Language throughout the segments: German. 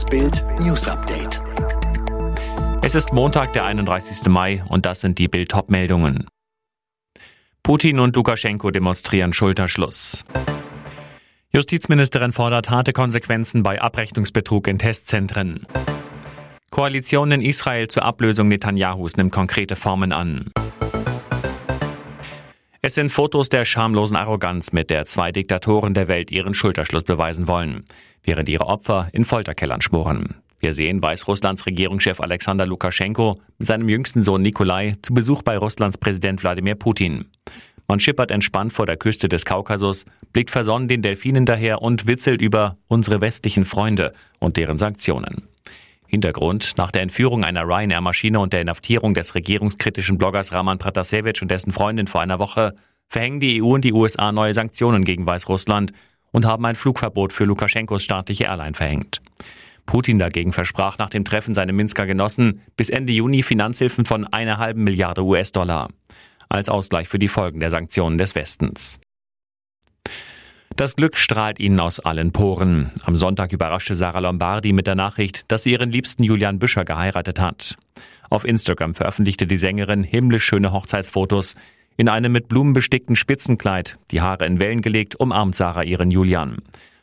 Das Bild News Update. Es ist Montag, der 31. Mai und das sind die Bild meldungen Putin und Lukaschenko demonstrieren Schulterschluss. Justizministerin fordert harte Konsequenzen bei Abrechnungsbetrug in Testzentren. Koalition in Israel zur Ablösung Netanyahus nimmt konkrete Formen an. Es sind Fotos der schamlosen Arroganz, mit der zwei Diktatoren der Welt ihren Schulterschluss beweisen wollen, während ihre Opfer in Folterkellern schmoren. Wir sehen Weißrusslands Regierungschef Alexander Lukaschenko mit seinem jüngsten Sohn Nikolai zu Besuch bei Russlands Präsident Wladimir Putin. Man schippert entspannt vor der Küste des Kaukasus, blickt versonnen den Delfinen daher und witzelt über unsere westlichen Freunde und deren Sanktionen. Hintergrund, nach der Entführung einer Ryanair-Maschine und der Inhaftierung des regierungskritischen Bloggers Raman Pratasevich und dessen Freundin vor einer Woche verhängen die EU und die USA neue Sanktionen gegen Weißrussland und haben ein Flugverbot für Lukaschenkos staatliche Airline verhängt. Putin dagegen versprach nach dem Treffen seinem Minsker Genossen bis Ende Juni Finanzhilfen von einer halben Milliarde US-Dollar als Ausgleich für die Folgen der Sanktionen des Westens. Das Glück strahlt ihnen aus allen Poren. Am Sonntag überraschte Sarah Lombardi mit der Nachricht, dass sie ihren liebsten Julian Büscher geheiratet hat. Auf Instagram veröffentlichte die Sängerin himmlisch schöne Hochzeitsfotos. In einem mit Blumen bestickten Spitzenkleid, die Haare in Wellen gelegt, umarmt Sarah ihren Julian.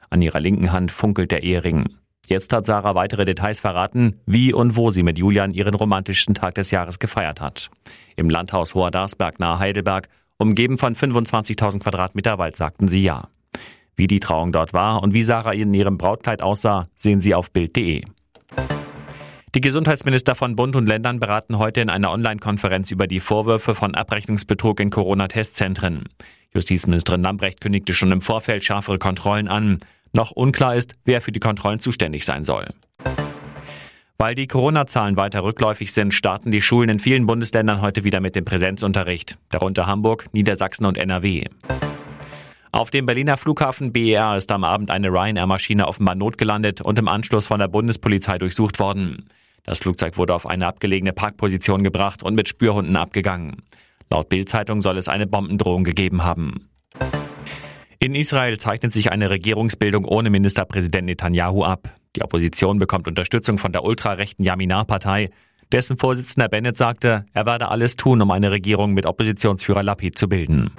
An ihrer linken Hand funkelt der Ehering. Jetzt hat Sarah weitere Details verraten, wie und wo sie mit Julian ihren romantischsten Tag des Jahres gefeiert hat. Im Landhaus Hoher Darsberg nahe Heidelberg, umgeben von 25.000 Quadratmeter Wald, sagten sie ja. Wie die Trauung dort war und wie Sarah in ihrem Brautkleid aussah, sehen Sie auf Bild.de. Die Gesundheitsminister von Bund und Ländern beraten heute in einer Online-Konferenz über die Vorwürfe von Abrechnungsbetrug in Corona-Testzentren. Justizministerin Lambrecht kündigte schon im Vorfeld schärfere Kontrollen an. Noch unklar ist, wer für die Kontrollen zuständig sein soll. Weil die Corona-Zahlen weiter rückläufig sind, starten die Schulen in vielen Bundesländern heute wieder mit dem Präsenzunterricht, darunter Hamburg, Niedersachsen und NRW. Auf dem Berliner Flughafen BER ist am Abend eine Ryanair-Maschine offenbar notgelandet und im Anschluss von der Bundespolizei durchsucht worden. Das Flugzeug wurde auf eine abgelegene Parkposition gebracht und mit Spürhunden abgegangen. Laut Bild-Zeitung soll es eine Bombendrohung gegeben haben. In Israel zeichnet sich eine Regierungsbildung ohne Ministerpräsident Netanyahu ab. Die Opposition bekommt Unterstützung von der ultrarechten Yaminar-Partei. Dessen Vorsitzender Bennett sagte, er werde alles tun, um eine Regierung mit Oppositionsführer Lapid zu bilden.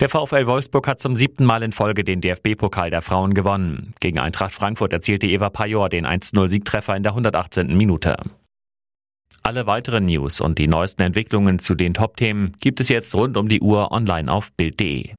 Der VfL Wolfsburg hat zum siebten Mal in Folge den DFB-Pokal der Frauen gewonnen. Gegen Eintracht Frankfurt erzielte Eva Pajor den 1-0-Siegtreffer in der 118. Minute. Alle weiteren News und die neuesten Entwicklungen zu den Top-Themen gibt es jetzt rund um die Uhr online auf Bild.de.